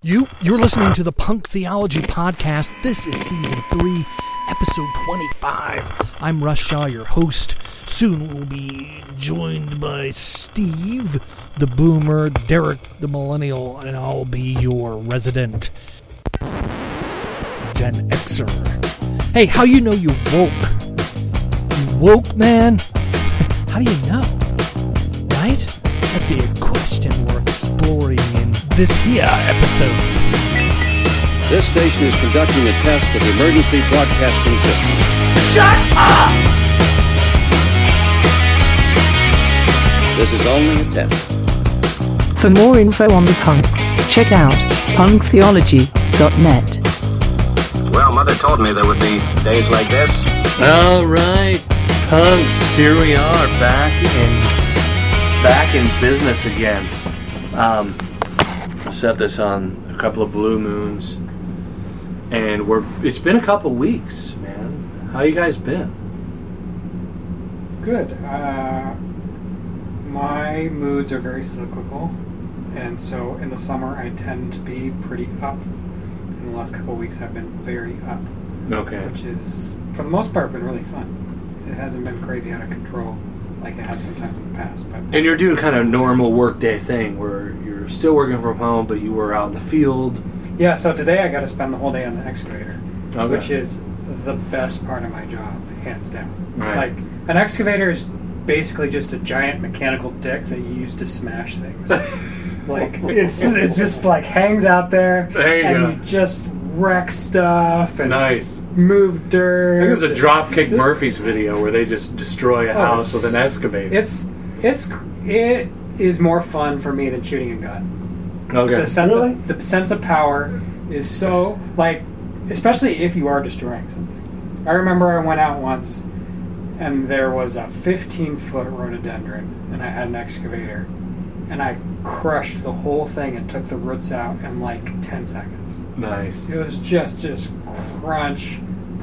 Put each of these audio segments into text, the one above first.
You you're listening to the Punk Theology podcast. This is season 3, episode 25. I'm Russ Shaw, your host. Soon we'll be joined by Steve, the boomer, Derek, the millennial, and I'll be your resident Gen Xer. Hey, how you know you woke? You woke, man? How do you know? Right? That's the question we're exploring in this here episode. This station is conducting a test of the emergency broadcasting system. Shut up! This is only a test. For more info on the punks, check out punktheology.net. Well, Mother told me there would be days like this. All right, punks. Here we are, back in back in business again. Um, I set this on a couple of blue moons, and we're. It's been a couple weeks, man. How you guys been? Good. Uh, my moods are very cyclical, and so in the summer I tend to be pretty up. In the last couple of weeks, I've been very up, Okay. which is, for the most part, been really fun. It hasn't been crazy out of control like it has sometimes in the past. But And you're doing kind of normal workday thing where you're still working from home, but you were out in the field. yeah, so today I got to spend the whole day on the excavator, Okay. which is the best part of my job, hands down. Right. Like an excavator is basically just a giant mechanical dick that you use to smash things. like it's it just like hangs out there, There you and go. you just wreck stuff and Nice. move dirt. I think it was a Dropkick Murphys video where they just destroy a Oh, house with an excavator. It's it's it is more fun for me than shooting a gun. okay. The sense of the sense of power is so like, especially if you are destroying something. I remember I went out once, and there was a 15 foot rhododendron, and I had an excavator, and I crushed the whole thing and took the roots out in like 10 seconds. Nice. It was just just crunch,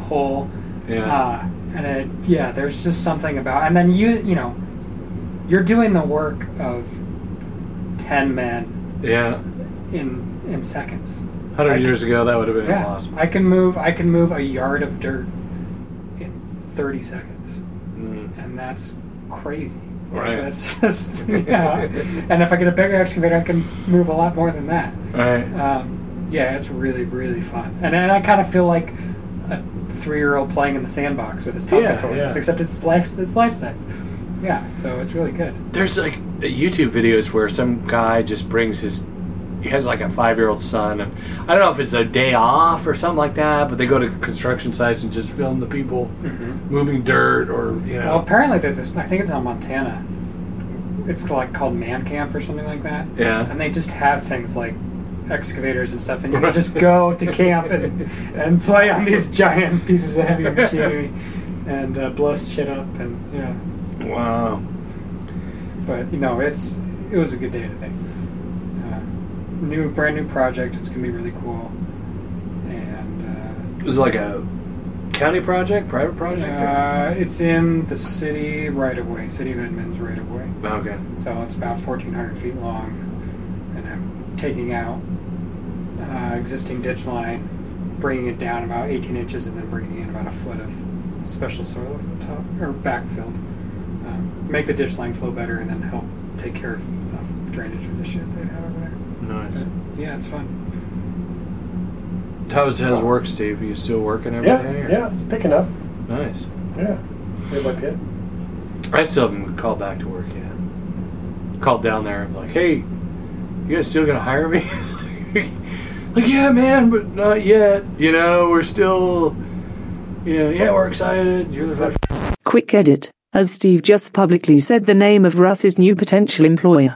pull, Yeah. uh, and it yeah. There's just something about, and then you you know, you're doing the work of 10 men yeah. in in seconds. Hundred years ago, that would have been Yeah, impossible. I can move. I can move a yard of dirt in 30 seconds, Mm. and that's crazy. Right. That's just yeah. and if I get a bigger excavator, I can move a lot more than that. Right. Um, yeah, it's really really fun, and, and I kind of feel like a three-year-old playing in the sandbox with his tongue Yeah, toys, yeah. except it's life. It's life size. Yeah, so it's really good. There's like uh, YouTube videos where some guy just brings his. He has like a five-year-old son, and I don't know if it's a day off or something like that. But they go to construction sites and just film the people mm-hmm. moving dirt, or you Well, know. apparently there's this. I think it's on Montana. It's like called Man Camp or something like that. Yeah. And they just have things like excavators and stuff, and you can just go to camp and, and play on these giant pieces of heavy machinery and uh, blow shit up and yeah. Wow. But you know, it's it was a good day today. Uh, new, brand new project. It's gonna be really cool. And It was like a county project, private uh, project. uh, it's in the city right-of-way, city of Edmonds right-of-way. okay. So it's about 1,400 feet long, and I'm taking out uh, existing ditch line, bringing it down about 18 inches, and then bringing in about a foot of special soil over the top, or backfilled. Um, make the ditch line flow better, and then help take care of, of drainage from the shit they have over there. Nice. But, yeah, it's fun. How's his work, Steve? Are you still working every Yeah, day? or- yeah, it's picking up. Nice. Yeah, bit by bit. I still haven't called back to work yet. Called down there and like, hey, you guys still gonna hire me? like, yeah, man, but not yet. You know, we're still, yeah, yeah, we're excited. You're the first. Quick edit, as Steve just publicly said the name of Russ's new potential employer.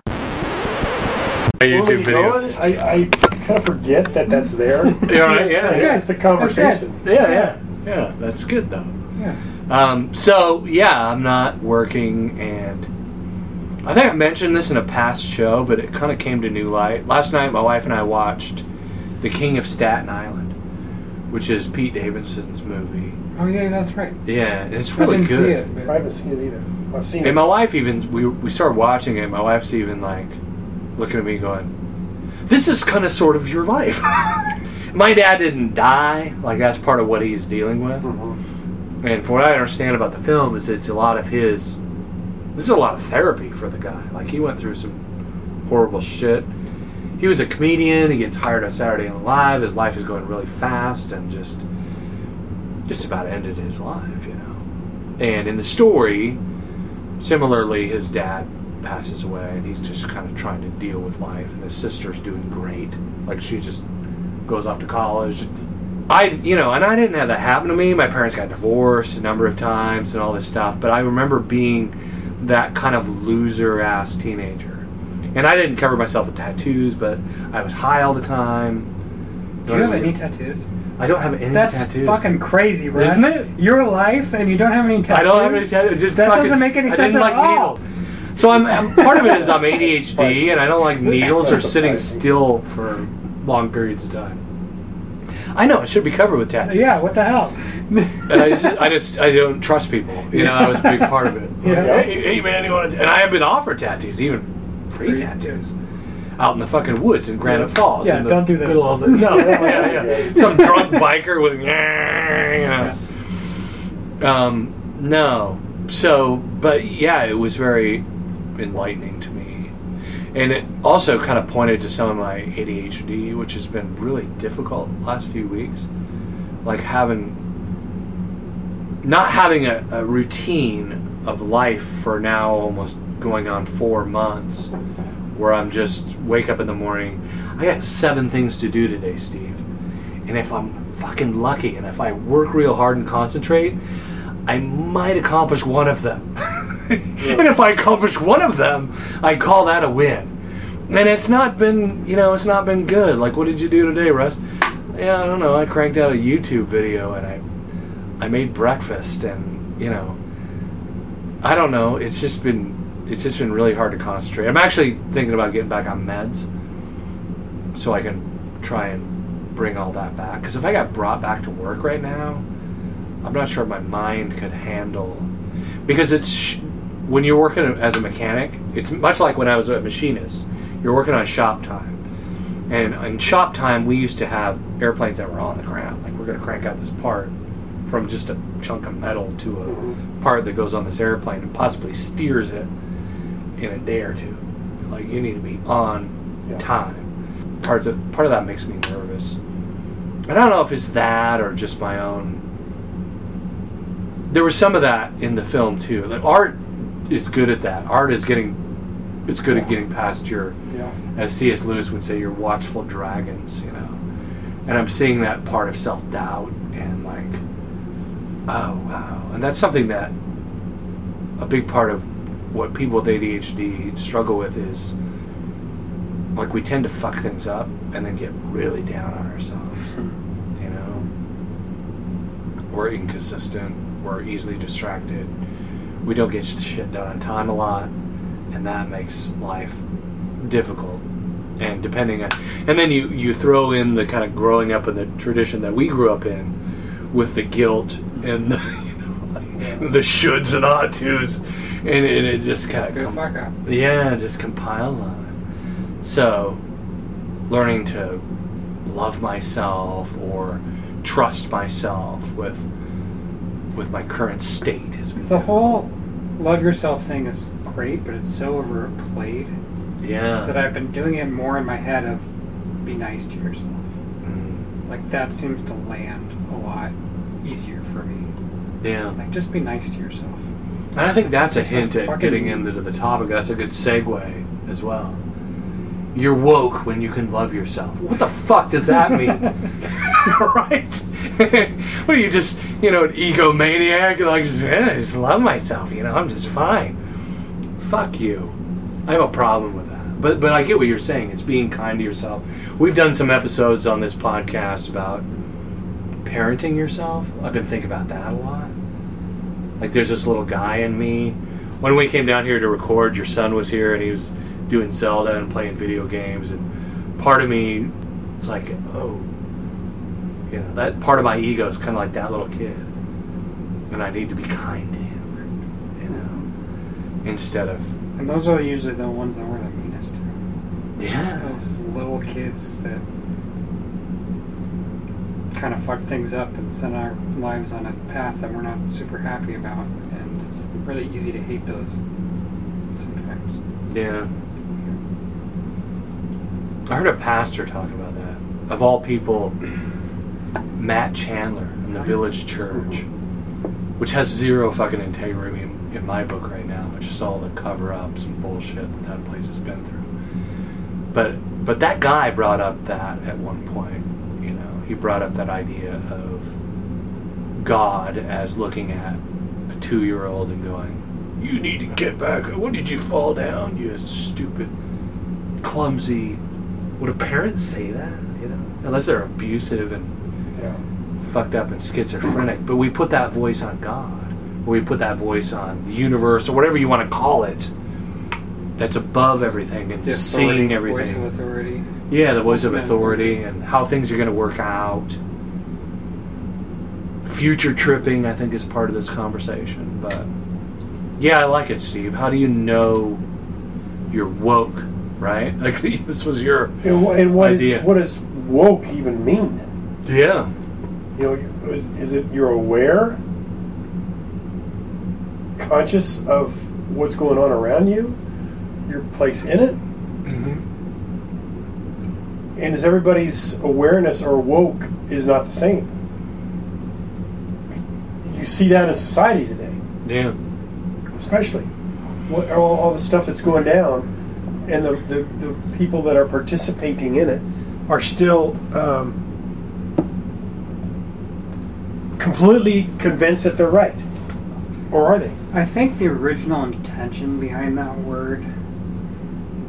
YouTube Well, you know videos. what? I, I kind of forget that that's there. Yeah, right, yeah. it's good. just a conversation. Yeah, yeah, yeah. That's good though. Yeah. Um, so yeah, I'm not working, and I think I mentioned this in a past show, but it kind of came to new light. Last night, my wife and I watched The King of Staten Island, which is Pete Davidson's movie. Oh yeah, that's right. Yeah, and it's I really didn't good. see it, I haven't seen it either. I've seen And it. And my wife even we we started watching it. My wife's even like looking at me going, this is kind of sort of your life. My dad didn't die. Like that's part of what he's dealing with. Mm-hmm. And from what I understand about the film is it's a lot of his. This is a lot of therapy for the guy. Like he went through some horrible shit. He was a comedian. He gets hired on Saturday Night Live. His life is going really fast and just, just about ended his life, you know. And in the story, similarly, his dad passes away, and he's just kind of trying to deal with life. And his sister's doing great. Like she just goes off to college. I, you know, and I didn't have that happen to me. My parents got divorced a number of times and all this stuff. But I remember being that kind of loser ass teenager. And I didn't cover myself with tattoos, but I was high all the time. Do you have any tattoos? I don't have any That's tattoos. fucking crazy, Russ. Isn't it? Your life and you don't have any tattoos. I don't have any tattoos. Just That fucking- doesn't make any I sense didn't at like all. needles. So I'm, I'm part of it is I'm ADHD and I don't like needles or sitting still for long periods of time. I know it should be covered with tattoos. Yeah, what the hell? And I just, I just I don't trust people. You know, that was a big part of it. Yeah. Hey, hey, man, you want to? And I have been offered tattoos, even free Free. tattoos, out in the fucking woods in Granite Falls. Yeah, in the don't do this. middle of the- no, yeah, yeah. Some drunk biker with, you know. Um, no. So, but yeah, it was very enlightening to me, and it also kind of pointed to some of my ADHD, which has been really difficult last few weeks, like having not having a, a routine of life for now almost going on four months where I'm just wake up in the morning. I got seven things to do today, Steve. And if I'm fucking lucky and if I work real hard and concentrate, I might accomplish one of them. and if I accomplish one of them, I call that a win. And it's not been, you know, it's not been good. Like, what did you do today, Russ? Yeah, I don't know. I cranked out a YouTube video and I I made breakfast and you know I don't know. It's just been it's just been really hard to concentrate. I'm actually thinking about getting back on meds so I can try and bring all that back. Because if I got brought back to work right now, I'm not sure my mind could handle. Because it's when you're working as a mechanic, it's much like when I was a machinist. You're working on shop time, and in shop time we used to have airplanes that were on the ground. Like we're going to crank out this part from just a chunk of metal to a part that goes on this airplane and possibly steers it in a day or two. Like you need to be on Yeah. time. Part of part of that makes me nervous. I don't know if it's that or just my own. There was some of that in the film too. Like art is good at that. Art is getting, it's good at getting past your, Yeah. as C.S. Lewis would say, your watchful dragons. You know, and I'm seeing that part of self doubt and like, oh wow, and that's something that a big part of what people with ADHD struggle with is like we tend to fuck things up and then get really down on ourselves. You know, we're inconsistent. We're easily distracted. We don't get shit done on time a lot, and that makes life difficult. And depending on, and then you you throw in the kind of growing up in the tradition that we grew up in, with the guilt and the, you know, like, the shoulds and ought tos, and, and it just kind of fuck up. yeah, it just compiles on it. So, learning to love myself or trust myself with with my current state has been The whole love yourself thing is great, but it's so overplayed yeah that I've been doing it more in my head of be nice to yourself. Mm, Like that seems to land a lot easier for me. yeah. Like just be nice to yourself. And I think that's a It's a hint at fucking- getting into the topic. That's a good segue as well. You're woke when you can love yourself. What the fuck does that mean? right? what are you just, you know, an egomaniac? Like, just, eh, I just love myself, you know, I'm just fine. Fuck you. I have a problem with that. But, but I get what you're saying. It's being kind to yourself. We've done some episodes on this podcast about parenting yourself. I've been thinking about that a lot. Like there's this little guy in me. When we came down here to record, your son was here and he was doing Zelda and playing video games, and part of me, it's like, oh, you know, that part of my ego is kind of like that little kid, and I need to be kind to him, you know, instead of And those are usually the ones that we're the meanest. Yeah. those little kids that kind of fuck things up and send our lives on a path that we're not super happy about, and it's really easy to hate those sometimes. Yeah. I heard a pastor talk about that. Of all people, Matt Chandler in the Village Church, which has zero fucking integrity in, my book right now. It's just all the cover ups and bullshit that that place has been through. But but that guy brought up that at one point. You know, he brought up that idea of God as looking at a two year old and going, You need to get back. When did you fall down, you stupid, clumsy. Would a parent say that? You know, unless they're abusive and. Fucked up and schizophrenic. But we put that voice on God, or we put that voice on the universe, or whatever you want to call it. That's above everything and The seeing authority, voice of everything. authority. Yeah, the voice of authority and how things are going to work out. Future tripping, I think, is part of this conversation. But yeah, I like it, Steve. How do you know you're woke? Right? Like this was your And, and what is Idea. what does woke even mean? yeah. You know, is, is it you're aware, conscious of what's going on around you, your place in it, Mm-hmm. and is everybody's awareness or woke is not the same? You see that in society today. Yeah. especially what all, all the stuff that's going down and the, the, the people that are participating in it are still um, completely convinced that they're right. Or are they? I think the original intention behind that word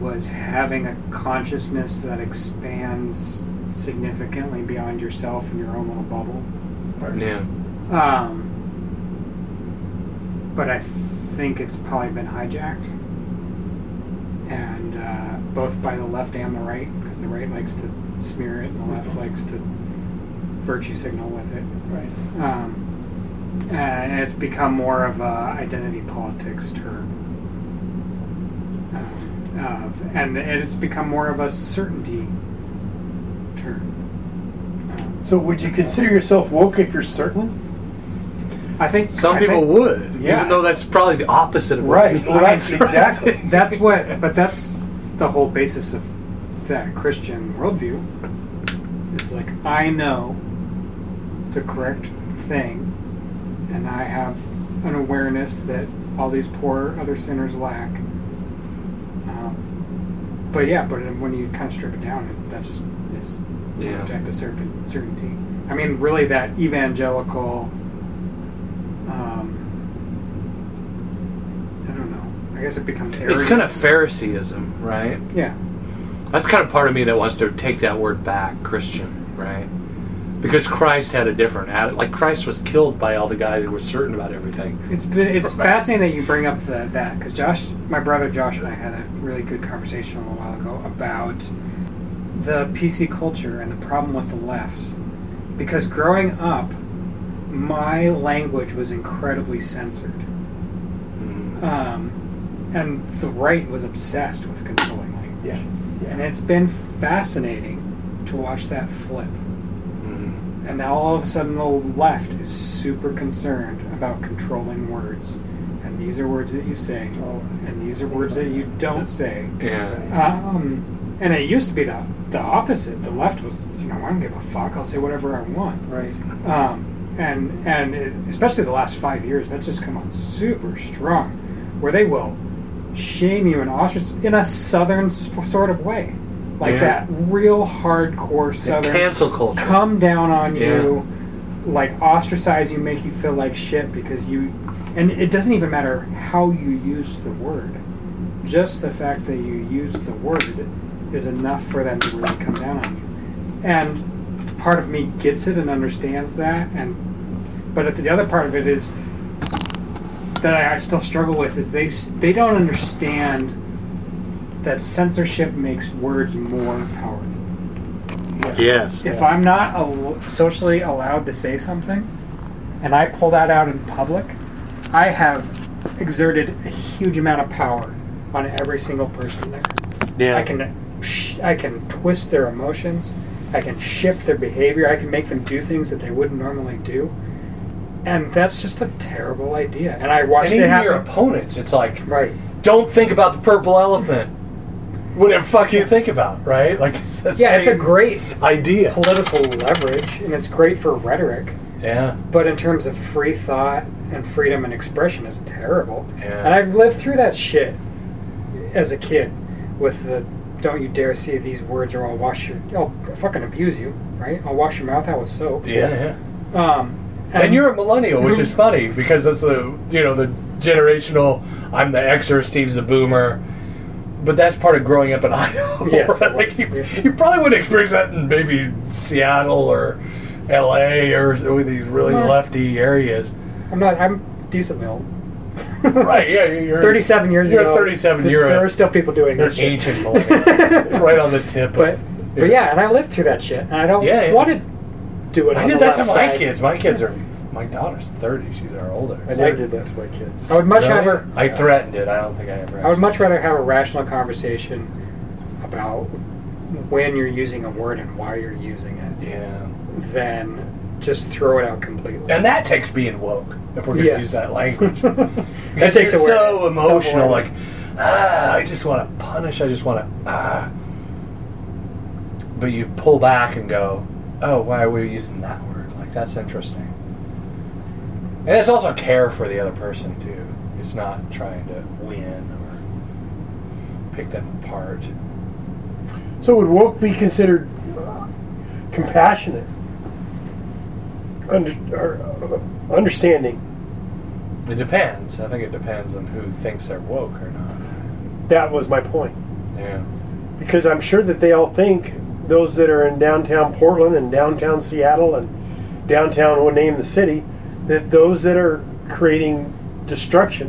was having a consciousness that expands significantly beyond yourself and your own little bubble. Yeah. Um, but I think it's probably been hijacked, and uh, both by the left and the right, because the right likes to smear it, and the left likes to virtue signal with it. right Um, and it's become more of a identity politics term. Um, of- and it's become more of a certainty term. Um, so would you consider yourself woke if you're certain I think Some I people think would, Yeah. even though that's probably the opposite of what right it well that's exactly That's what, but that's the whole basis of that Christian worldview. It's like I know the correct thing, and I have an awareness that all these poor other sinners lack. Um, but yeah, but when you kind of strip it down, it, that just is Yeah. a type of certain, certainty. I mean, really, that evangelical. Um, I don't know. I guess it becomes. It's kind of. Phariseeism, right? Yeah. That's kind of part of me that wants to take that word back, Christian, right? Because Christ had a different attitude. Like Christ was killed by all the guys who were certain about everything. It's been, it's fascinating that you bring up the, that because Josh, my brother Josh, and I had a really good conversation a little while ago about the PC culture and the problem with the left. Because growing up, my language was incredibly censored, um, and the right was obsessed with controlling language. yeah yeah, And it's been fascinating to watch that flip. And now all of a sudden the left is super concerned about controlling words. And these are words that you say. And these are words that you don't say. Yeah. Um, and it used to be the, the opposite. The left was, you know, I don't give a fuck. I'll say whatever I want. right Um, and and it, especially the last five years, that's just come on super strong, where they will shame you and ostracize in a southern sort of way, like Yeah. that real hardcore The southern cancel culture. come down on Yeah. you, like ostracize you, make you feel like shit because you, and it doesn't even matter how you use the word, just the fact that you use the word is enough for them to really come down on you, and part of me gets it and understands that, and but at the other part of it is that I, I still struggle with is they they don't understand that censorship makes words more powerful. Yes. If I'm not al- socially allowed to say something, and I pull that out in public, I have exerted a huge amount of power on every single person there. Yeah. I can sh- I can twist their emotions. I can shift their behavior. I can make them do things that they wouldn't normally do. And that's just a terrible idea. And I watched And it even happen. your opponents, it's like, right. don't think about the purple elephant. Whatever fuck you think about, right? Like, it's the Yeah, it's a great idea. political leverage, and it's great for rhetoric. Yeah. But in terms of free thought and freedom and expression, is terrible. Yeah. And I've lived through that shit as a kid with the "Don't you dare say these words, or I'll wash your, I'll fucking abuse you." Right? I'll wash your mouth out with soap. Yeah, yeah. Um, And, you're a millennial, which is funny because that's the you know the generational. I'm the Xer, Steve's the Boomer, but that's part of growing up in Idaho. Yes, right? Like, you, you probably wouldn't experience that in maybe Seattle or L.A. or with these really No. lefty areas. I'm not. I'm decently old. right? Yeah, you're 37 years You're ago. 37. th- You're there a- were still people doing You're that shit. ancient right on the tip. But of, but yeah, and I lived through that shit, and I don't Yeah, yeah. want to do it. I on did the that to my kids. My kids are. My daughter's 30. She's our oldest. I never did that to my kids. I would much Really? rather. I threatened it. I don't think I ever. I would much rather have a rational conversation about when you're using a word and why you're using it Yeah. than just throw it out completely. And that takes being woke, if we're going to Yes. use that language. that takes you're awareness. so emotional, like, Self-awareness. ah, I just want to punish, I just want to, ah. But you pull back and go, oh, why are we using that word? Like, that's interesting. And it's also care for the other person, too. It's not trying to win or pick them apart. So would woke be considered uh, compassionate, under, or, uh, understanding? It depends. I think it depends on who thinks they're woke or not. That was my point. Yeah. Because I'm sure that they all think those that are in downtown Portland and downtown Seattle and downtown, we'll name the city, that those that are creating destruction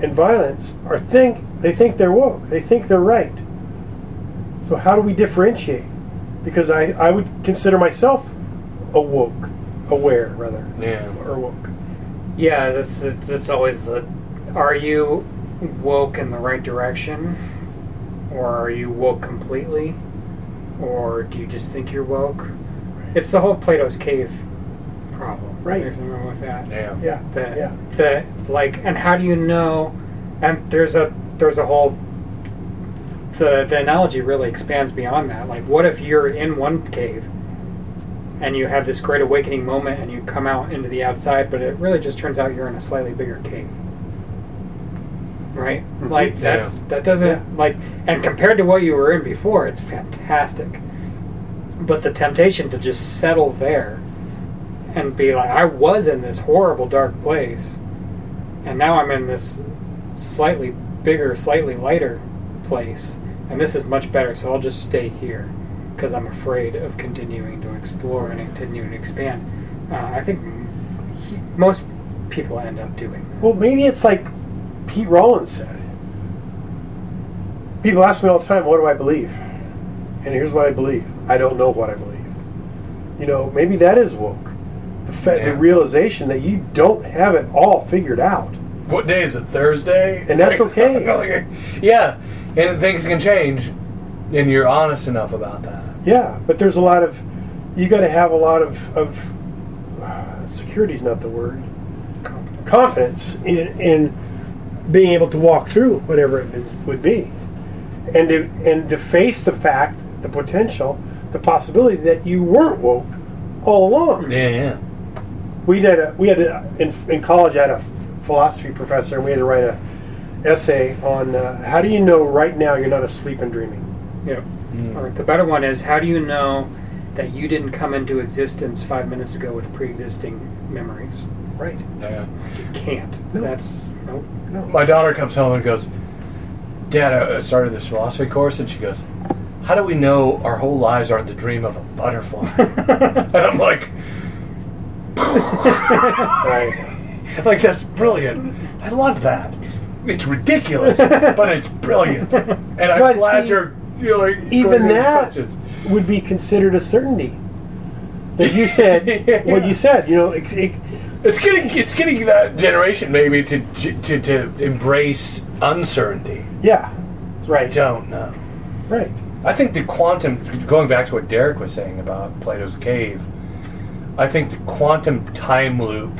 and violence are think they think they're woke. They think they're right. So how do we differentiate? Because I, I would consider myself awoke, aware rather, Yeah. or woke. Yeah, that's that's always the. Are you woke in the right direction, or are you woke completely, or do you just think you're woke? It's the whole Plato's cave problem. Right. There's you wrong with that? Yeah. Yeah, The, yeah. the like, and how do you know? And there's a there's a whole. The the analogy really expands beyond that. Like, what if you're in one cave, and you have this great awakening moment, and you come out into the outside, but it really just turns out you're in a slightly bigger cave. Right? Mm-hmm. Like that's that doesn't like, and compared to what you were in before, it's fantastic. But the temptation to just settle there and be like, I was in this horrible dark place, and now I'm in this slightly bigger, slightly lighter place, and this is much better, so I'll just stay here because I'm afraid of continuing to explore and continuing to expand. Uh, I think he, most people end up doing that. Well, maybe it's like Pete Rollins said. People ask me all the time, what do I believe? And here's what I believe. I don't know what I believe. You know, maybe that is woke. The, fa- Yeah. the realization that you don't have it all figured out. What day is it? Thursday? And that's okay. Yeah, and things can change, and you're honest enough about that. Yeah, but there's a lot of, you got to have a lot of, of uh, security's not the word, confidence in, in being able to walk through whatever it is, would be. And to, and to face the fact, the potential, the possibility that you weren't woke all along. Yeah, yeah. We did a, we had a, in, in college I had a philosophy professor and we had to write a essay on uh, how do you know right now you're not asleep and dreaming. Yeah. Or the better one is how do you know that you didn't come into existence five minutes ago with pre-existing memories? Right. Yeah. You can't. No. That's nope. My daughter comes home and goes, Dad, I I started this philosophy course, and she goes, How do we know our whole lives aren't the dream of a butterfly? and I'm like, Right. like that's brilliant. I love that. It's ridiculous, but it's brilliant. And I'm But glad see, you're, you're like even these that questions. would be considered a certainty. That you said what you said. You know, it, it, It's getting it's getting that generation maybe to to to embrace uncertainty. yeah, Right. I right, don't know. Right. I think the quantum, going back to what Derek was saying about Plato's Cave, I think the quantum time loop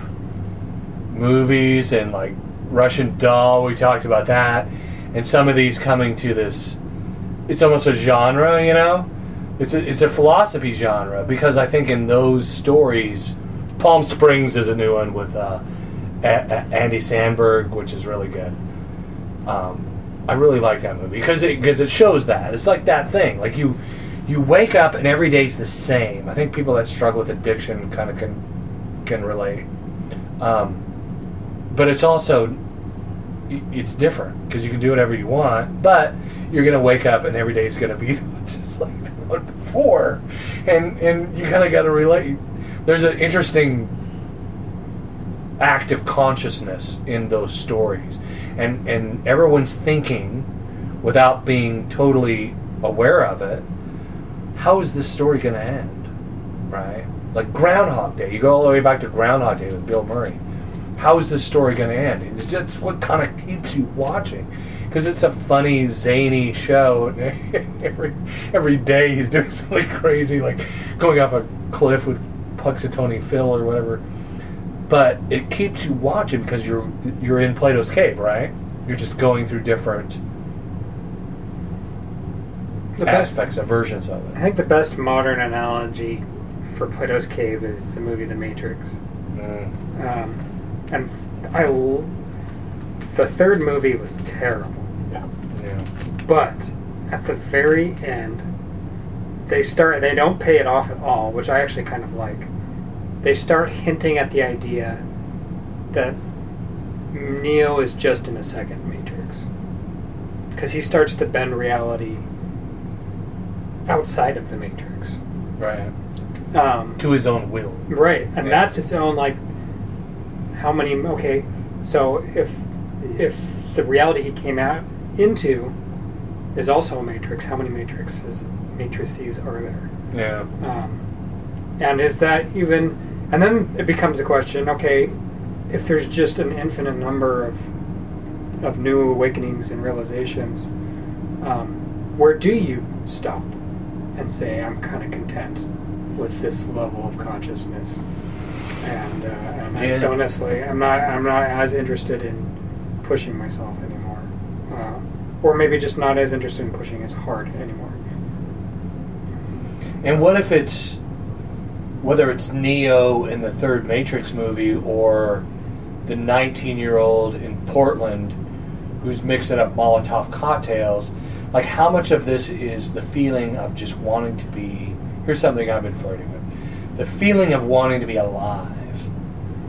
movies and like Russian Doll, we talked about that, and some of these coming to this, it's almost a genre, you know? It's a, it's a philosophy genre because I think in those stories, Palm Springs is a new one with uh, a- a- Andy Samberg, which is really good. Um, I really like that movie because it because it shows that it's like that thing. Like you you wake up and every day's the same. I think people that struggle with addiction kind of can can relate. Um, but it's also it's different because you can do whatever you want, but you're gonna wake up and every day is gonna be just like the one before, and and you kind of got to relate. There's an interesting active consciousness in those stories and and everyone's thinking without being totally aware of it how is this story going to end right? Like groundhog day you go all the way back to groundhog day with bill murray. How is this story going to end? It's just what kind of keeps you watching because it's a funny zany show every every day he's doing something crazy like going off a cliff with Punxsutawney Phil or whatever. But it keeps you watching because you're you're in Plato's cave, right? You're just going through different The best, aspects versions of it. I think the best modern analogy for Plato's cave is the movie The Matrix. Mm. Um, and I, l- the third movie was terrible, Yeah. Yeah. but at the very end, they start. They don't pay it off at all, which I actually kind of like. They start hinting at the idea that Neo is just in a second Matrix, because he starts to bend reality outside of the Matrix. Right. Um, To his own will. Right, and Yeah. that's its own like how many okay, so if if the reality he came out into is also a matrix, how many matrices matrices are there? Yeah. Um, and is that even and then it becomes a question, okay, if there's just an infinite number of of new awakenings and realizations, um, where do you stop and say I'm kind of content with this level of consciousness? And, uh, and I don't necessarily I'm not, I'm not as interested in pushing myself anymore, uh, or maybe just not as interested in pushing as hard anymore. And what if it's whether it's Neo in the third Matrix movie or the 19 year old in Portland who's mixing up Molotov cocktails? Like, how much of this is the feeling of just wanting to be? Here's something I've been flirting with the feeling of wanting to be alive.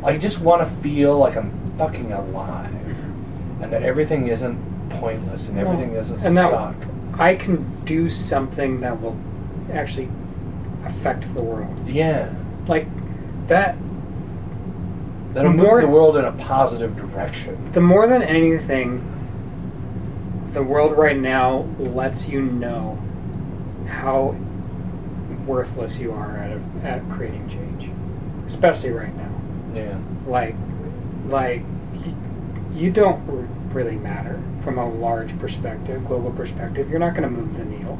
I just want to feel like I'm fucking alive mm-hmm. and that everything isn't pointless and everything doesn't and suck. I can do something that will actually affect the world. Yeah. Like that That'll More- move the world in a positive direction. the more than anything the world right now lets you know how worthless you are at, at creating change especially right now Yeah. like like you don't really matter from a large perspective global perspective you're not going to move the needle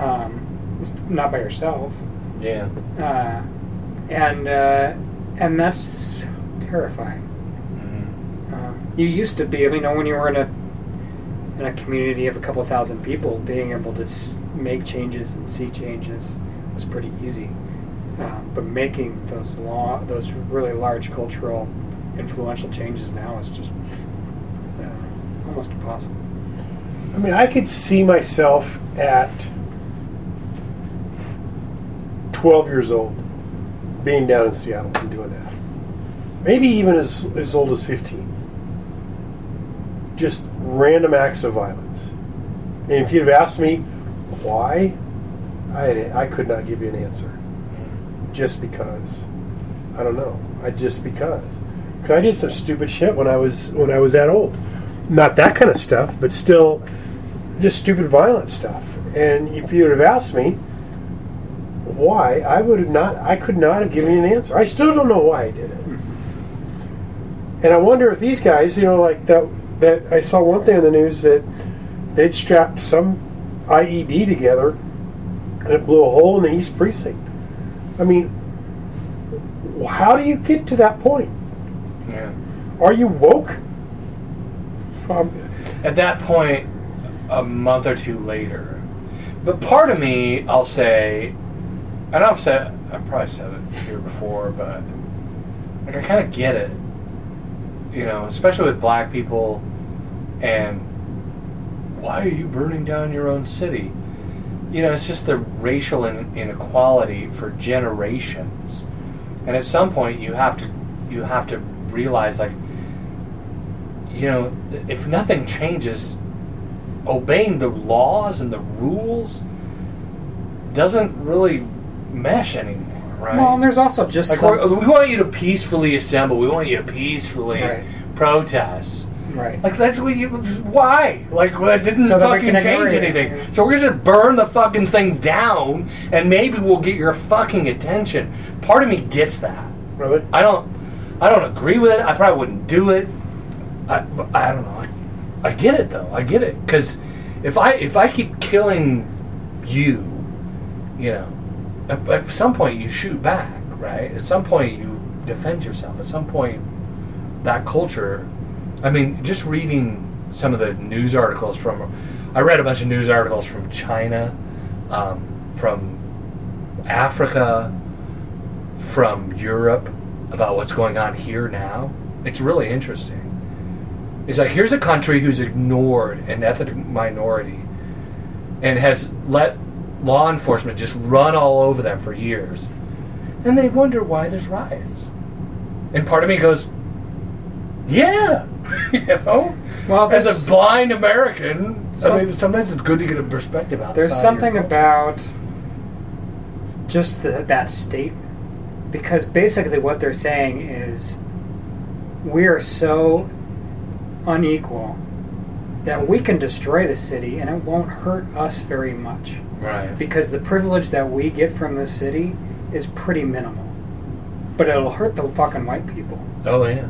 um, not by yourself Yeah. uh, and uh, and that's terrifying. Um, you used to be, I mean, know, when you were in a in a community of a couple thousand people, being able to make changes and see changes was pretty easy. Um, but making those long, those really large cultural, influential changes now is just uh, almost impossible. I mean, I could see myself at 12 years old being down in Seattle and doing that. Maybe even as, as old as 15. Just random acts of violence. And if you'd have asked me why, I, I could not give you an answer. Just because. I don't know. I just because. Cause I did some stupid shit when I was when I was that old. Not that kind of stuff, but still just stupid violent stuff. And if you would have asked me why, I would have not I could not have given you an answer. I still don't know why I did it. And I wonder if these guys, you know, like that that I saw one thing in the news that they'd strapped some IED together, and it blew a hole in the East Precinct. I mean, how do you get to that point? Yeah. Are you woke? Um, At that point, a month or two later, but part of me, I'll say, I if I've said, I've probably said it here before, but like I kind of get it, you know, especially with black people, and why are you burning down your own city? You know, it's just the racial in- inequality for generations, and at some point you have to you have to realize like you know, if nothing changes, obeying the laws and the rules doesn't really mesh anymore, right? Well, and there's also just like some, we're- want you to peacefully assemble. We want you to peacefully Right. protest. right. Like that's what you. Why? Like that didn't So fucking can change ignore it. anything. So we're gonna burn the fucking thing down, and maybe we'll get your fucking attention. Part of me gets that. really? I don't. I don't agree with it. I probably wouldn't do it. I, I don't know. I, I get it though. I get it because if I if I keep killing you, you know, at, at some point you shoot back, right? At some point you defend yourself. At some point, that culture. I mean, just reading some of the news articles from. I read a bunch of news articles from China, um, from Africa, from Europe about what's going on here now. It's really interesting. It's like here's a country who's ignored an ethnic minority and has let law enforcement just run all over them for years. And they wonder why there's riots. And part of me goes, yeah, you know? Well, As a blind American, Some- I mean, sometimes it's good to get a perspective outside. There's something about just the, that state, because basically what they're saying is we are so unequal that we can destroy the city and it won't hurt us very much right. because the privilege that we get from this city is pretty minimal, but it'll hurt the fucking white people. Oh yeah.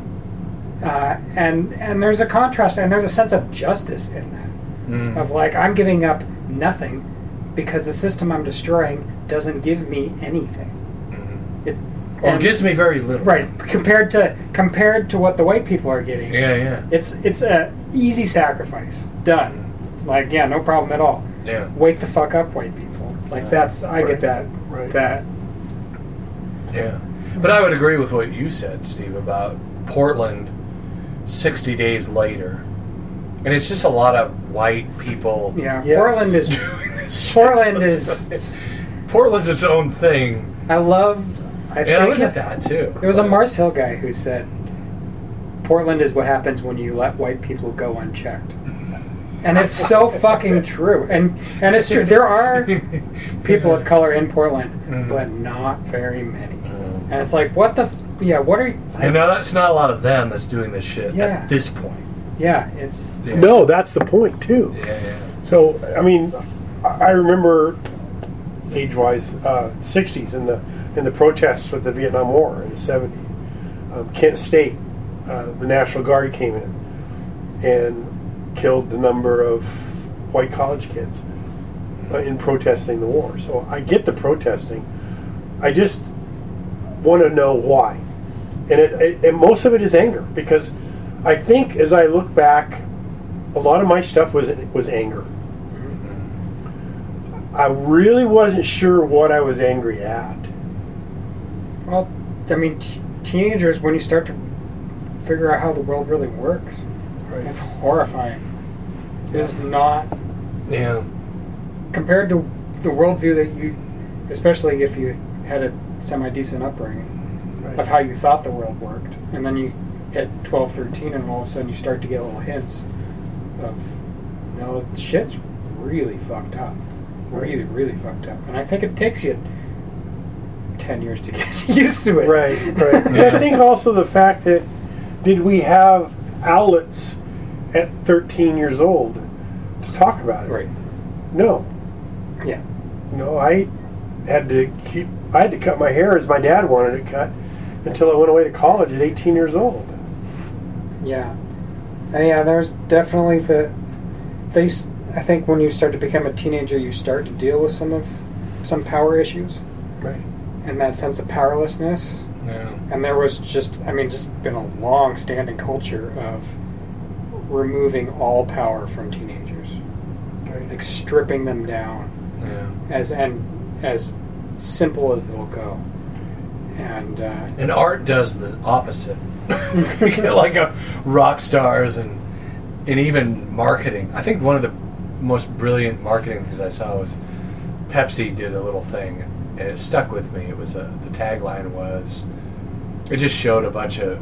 Uh, and and there's a contrast and there's a sense of justice in that Mm. of like I'm giving up nothing because the system I'm destroying doesn't give me anything. It, Or and- gives me very little. right compared to compared to what the white people are getting. Yeah, yeah, It's it's a easy sacrifice done. Like yeah, no problem at all. Yeah. Wake the fuck up, white people. Like that's I Right. get that Right. that Yeah. But I would agree with what you said, Steve, about Portland 60 days later. And it's just a lot of white people. yeah. Yes. Portland is doing this shit. Portland is. Portland's its own thing. I love. I Yeah, I think was at that too. It was a Mars Hill guy who said, "Portland is what happens when you let white people go unchecked," and it's so fucking true. And and it's true. There are people of color in Portland, Mm-hmm. but not very many. And it's like, what the? F- yeah, what are? You, And now that's not a lot of them that's doing this shit Yeah. at this point. yeah, it's Yeah. No, that's the point too. Yeah, yeah. So I mean, I I remember age-wise, uh, '60s in the in the protests with the Vietnam War in the '70s. Um, Kent State, uh, the National Guard came in and killed the number of white college kids uh, in protesting the war. So I get the protesting. I just want to know why, and it, it and most of it is anger because I think as I look back, a lot of my stuff was was anger. I really wasn't sure what I was angry at. well, I mean, t- teenagers when you start to figure out how the world really works, it's horrifying. It's not Yeah. compared to the worldview that you, especially if you had a semi decent upbringing Right. of how you thought the world worked, and then you hit 12, 13, and all of a sudden you start to get little hints of, you know, shit's really fucked up. Really, really fucked up. And I think it takes you 10 years to get used to it. Right, right. And I think also the fact that did we have outlets at 13 years old to talk about it? Right. No, Yeah. no. I had to keep. I had to cut my hair as my dad wanted it cut until I went away to college at 18 years old. Yeah. And yeah, there's definitely the they s- I think when you start to become a teenager, you start to deal with some of some power issues Right. and that sense of powerlessness. Yeah. And there was just, I mean, just been a long-standing culture of removing all power from teenagers, Right. like stripping them down Yeah. as and as simple as they'll go. And uh, And art does the opposite. Like a rock stars and and even marketing. I think one of the most brilliant marketing things I saw was Pepsi did a little thing, and it stuck with me. It was a, the tagline was, it just showed a bunch of,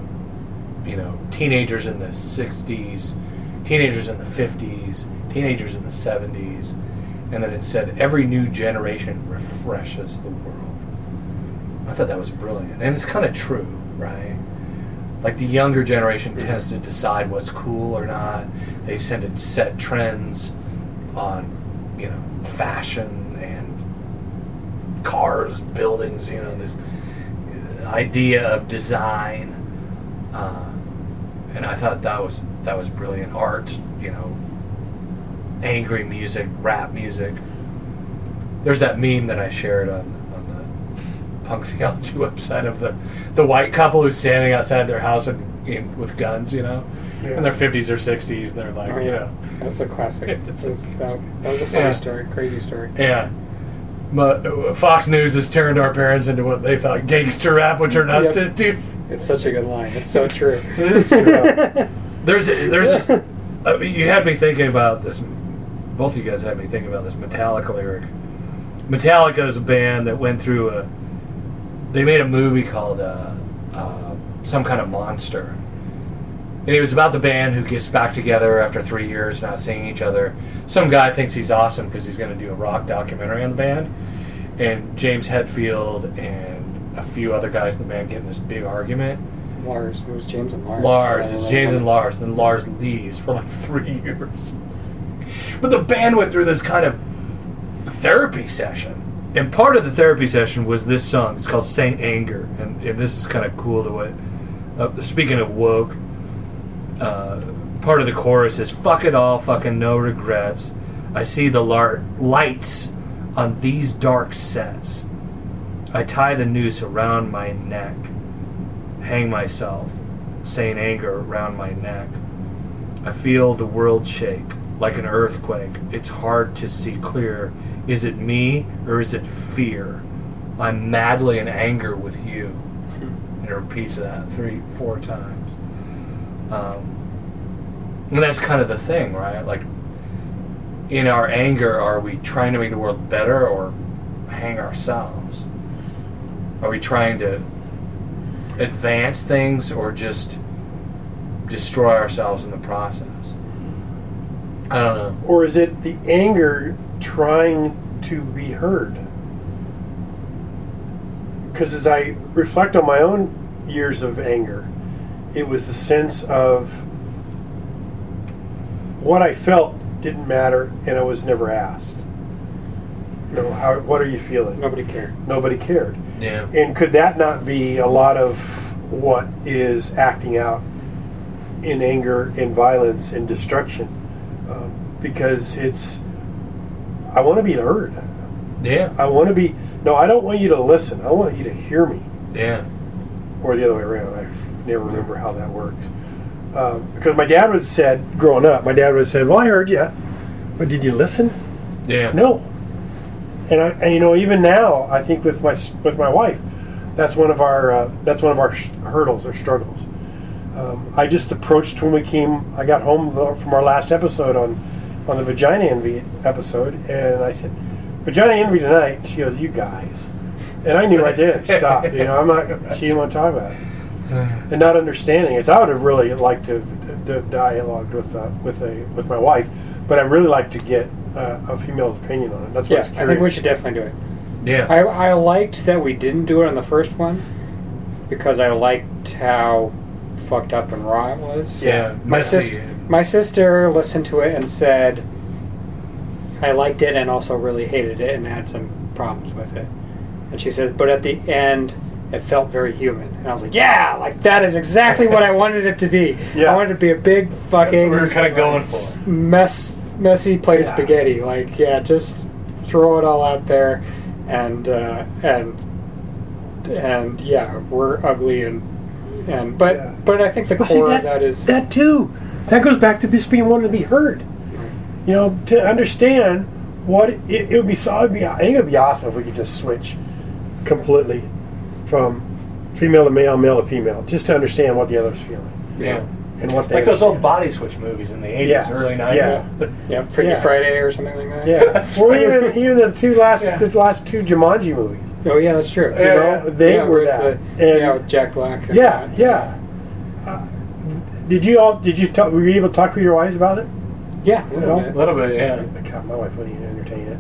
you know, teenagers in the '60s, teenagers in the '50s, teenagers in the '70s, and then it said every new generation refreshes the world. I thought that was brilliant, and it's kind of true, right? Like the younger generation tends to decide what's cool or not. They tend to set trends on, you know, fashion and cars, buildings. You know, this idea of design, uh, and I thought that was that was brilliant art. You know, angry music, rap music. There's that meme that I shared on, on the Punk Theology website of the, the white couple who's standing outside their house and, in, with guns, you know, Yeah. in their 50s or 60s. They're like, oh, you yeah, know, that's a classic. It's That was- a- that, that was a funny Yeah. story, crazy story. yeah. But uh, Fox News has turned our parents into what they thought gangster rap would turn us Yep. to. Dude, It's such a good line. It's so true. it is true. there's a, there's this, uh, you had me thinking about this. Both of you guys had me thinking about this Metallica lyric. Metallica is a band that went through a. They made a movie called uh, uh, some kind of monster, and it was about the band who gets back together after three years not seeing each other. Some guy thinks he's awesome because he's going to do a rock documentary on the band, and James Hetfield and a few other guys in the band get in this big argument. Lars. It was James and Lars. Lars. It's James and Lars. Then Lars leaves for like three years. But the band went through this kind of therapy session. And part of the therapy session was this song. It's called Saint Anger. And, and this is kind of cool to what. Uh, speaking of woke, uh, part of the chorus is Fuck it all, fucking no regrets. I see the lar- lights on these dark sets. I tie the noose around my neck hang myself, Saint anger around my neck. I feel the world shake like an earthquake. It's hard to see clear. Is it me or is it fear? I'm madly in anger with you. And it repeats that three, four times. Um, and that's kind of the thing, right? Like, in our anger, are we trying to make the world better or hang ourselves? Are we trying to advance things or just destroy ourselves in the process? I don't know. Or is it the anger trying to be heard? Because as I reflect on my own years of anger, it was the sense of what I felt didn't matter and I was never asked. You know, how, what are you feeling? Nobody cared. Nobody cared. Yeah. And could that not be a lot of what is acting out in anger and violence and destruction? Um, because it's, I want to be heard. Yeah. I want to be, no, I don't want you to listen. I want you to hear me. Yeah. Or the other way around. I never remember how that works. Um, because my dad would have said, growing up, my dad would have said, well, I heard you. But did you listen? Yeah. No. And I, and you know, even now, I think with my with my wife, that's one of our uh, that's one of our sh- hurdles or struggles. Um, I just approached when we came. I got home the, from our last episode on on the vagina envy episode, and I said, "Vagina envy tonight." She goes, "You guys," and I knew I did. Stop. You know, I'm not. She didn't want to talk about it, and not understanding it. I would have really liked to, to dialogue with uh, with a with my wife, but I really like to get uh, a female's opinion on it. That's what Yeah, I was I think we should definitely do it. Yeah. I, I liked that we didn't do it on the first one because I liked how fucked up and raw it was. yeah. My Messy. sister, my sister listened to it and said, "I liked it and also really hated it and had some problems with it." And she said, "But at the end, it felt very human." And I was like, "Yeah, like that is exactly what I wanted it to be. Yeah. I wanted it to be a big fucking we were kinda going for. mess messy plate of spaghetti. Like, yeah, just throw it all out there, and uh, and and yeah, we're ugly and and but Yeah. but I think the Well, see, core that, of that is that too. That goes back to just being wanting to be heard. You know, to understand what it, it would be. So it'd be. I think it'd be awesome if we could just switch completely from female to male, male to female, just to understand what the other's feeling Yeah. And what they Like those old understand. body switch movies in the 80s, Yeah. early 90s. Yeah. yeah, Freaky Yeah. Friday or something like that. Yeah. well, even even the two last Yeah. the last two Jumanji movies. Oh yeah, that's true. You know, they yeah, were that. The, And- yeah, with Jack Black. and Yeah, that. yeah. Uh, did you all? Did you talk? Were you able to talk with your wives about it? yeah. You a know? little A bit. little bit, yeah. God, my wife wouldn't even entertain it.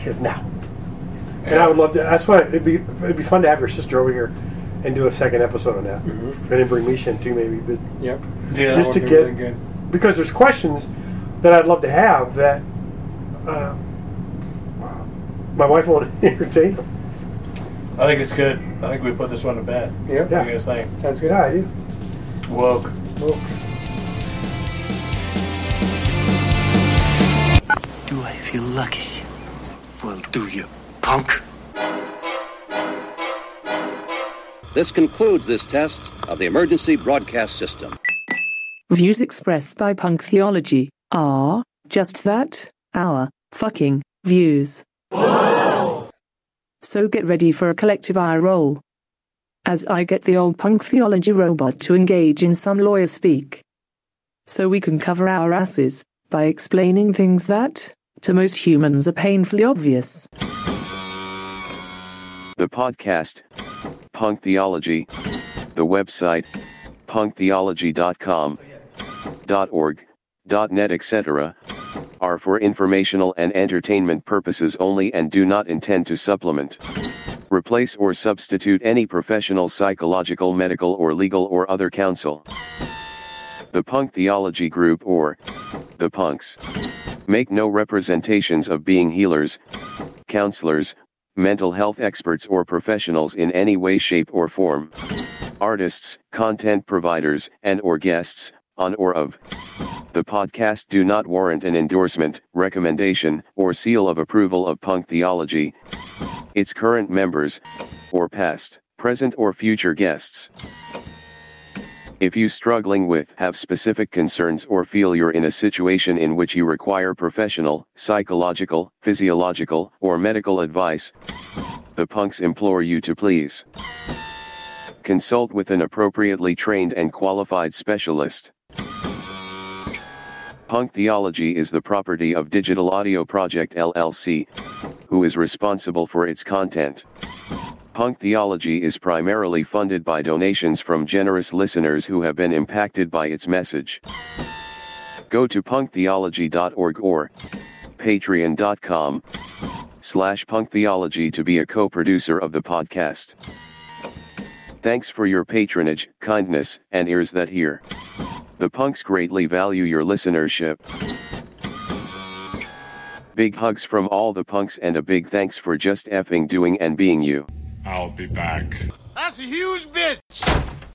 She goes, no. And I would love to. That's why it'd be it'd be fun to have your sister over here and do a second episode on that. Mhm. And then bring Misha in too, maybe. But Yep. Yeah. Just to be get- really good. because there's questions that I'd love to have that uh, my wife won't entertain. Them. I think it's good. I think we put this one to bed. Yep. Yeah. What do you guys think? Sounds good. Yeah, I do. Woke. Well, Do I feel lucky? Well, do you, punk? This concludes this test of the emergency broadcast system. Views expressed by Punk Theology are just that, our fucking views. So get ready for a collective eye roll. As I get the old Punk Theology robot to engage in some lawyer speak. So we can cover our asses by explaining things that, to most humans, are painfully obvious. The podcast, Punk Theology, the website, punktheology.com, .org, .net etc., are for informational and entertainment purposes only and do not intend to supplement, replace or substitute any professional psychological, medical or legal or other counsel. The Punk Theology Group or the Punks make no representations of being healers, counselors, mental health experts or professionals in any way shape or form. Artists content providers and or guests on or of. The podcast do not warrant an endorsement recommendation or seal of approval of punk theology its current members or past present or future guests if you struggling with have specific concerns or feel you're in a situation in which you require professional, psychological, physiological, or medical advice, the punks implore you to please consult with an appropriately trained and qualified specialist. Punk Theology is the property of Digital Audio Project LLC, who is responsible for its content. Punk Theology is primarily funded by donations from generous listeners who have been impacted by its message. Go to punktheology.org or patreon.com slash punktheology to be a co-producer of the podcast. Thanks for your patronage, kindness, and ears that hear. The punks greatly value your listenership. Big hugs from all the punks and a big thanks for just effing doing and being you. I'll be back. That's a huge bitch.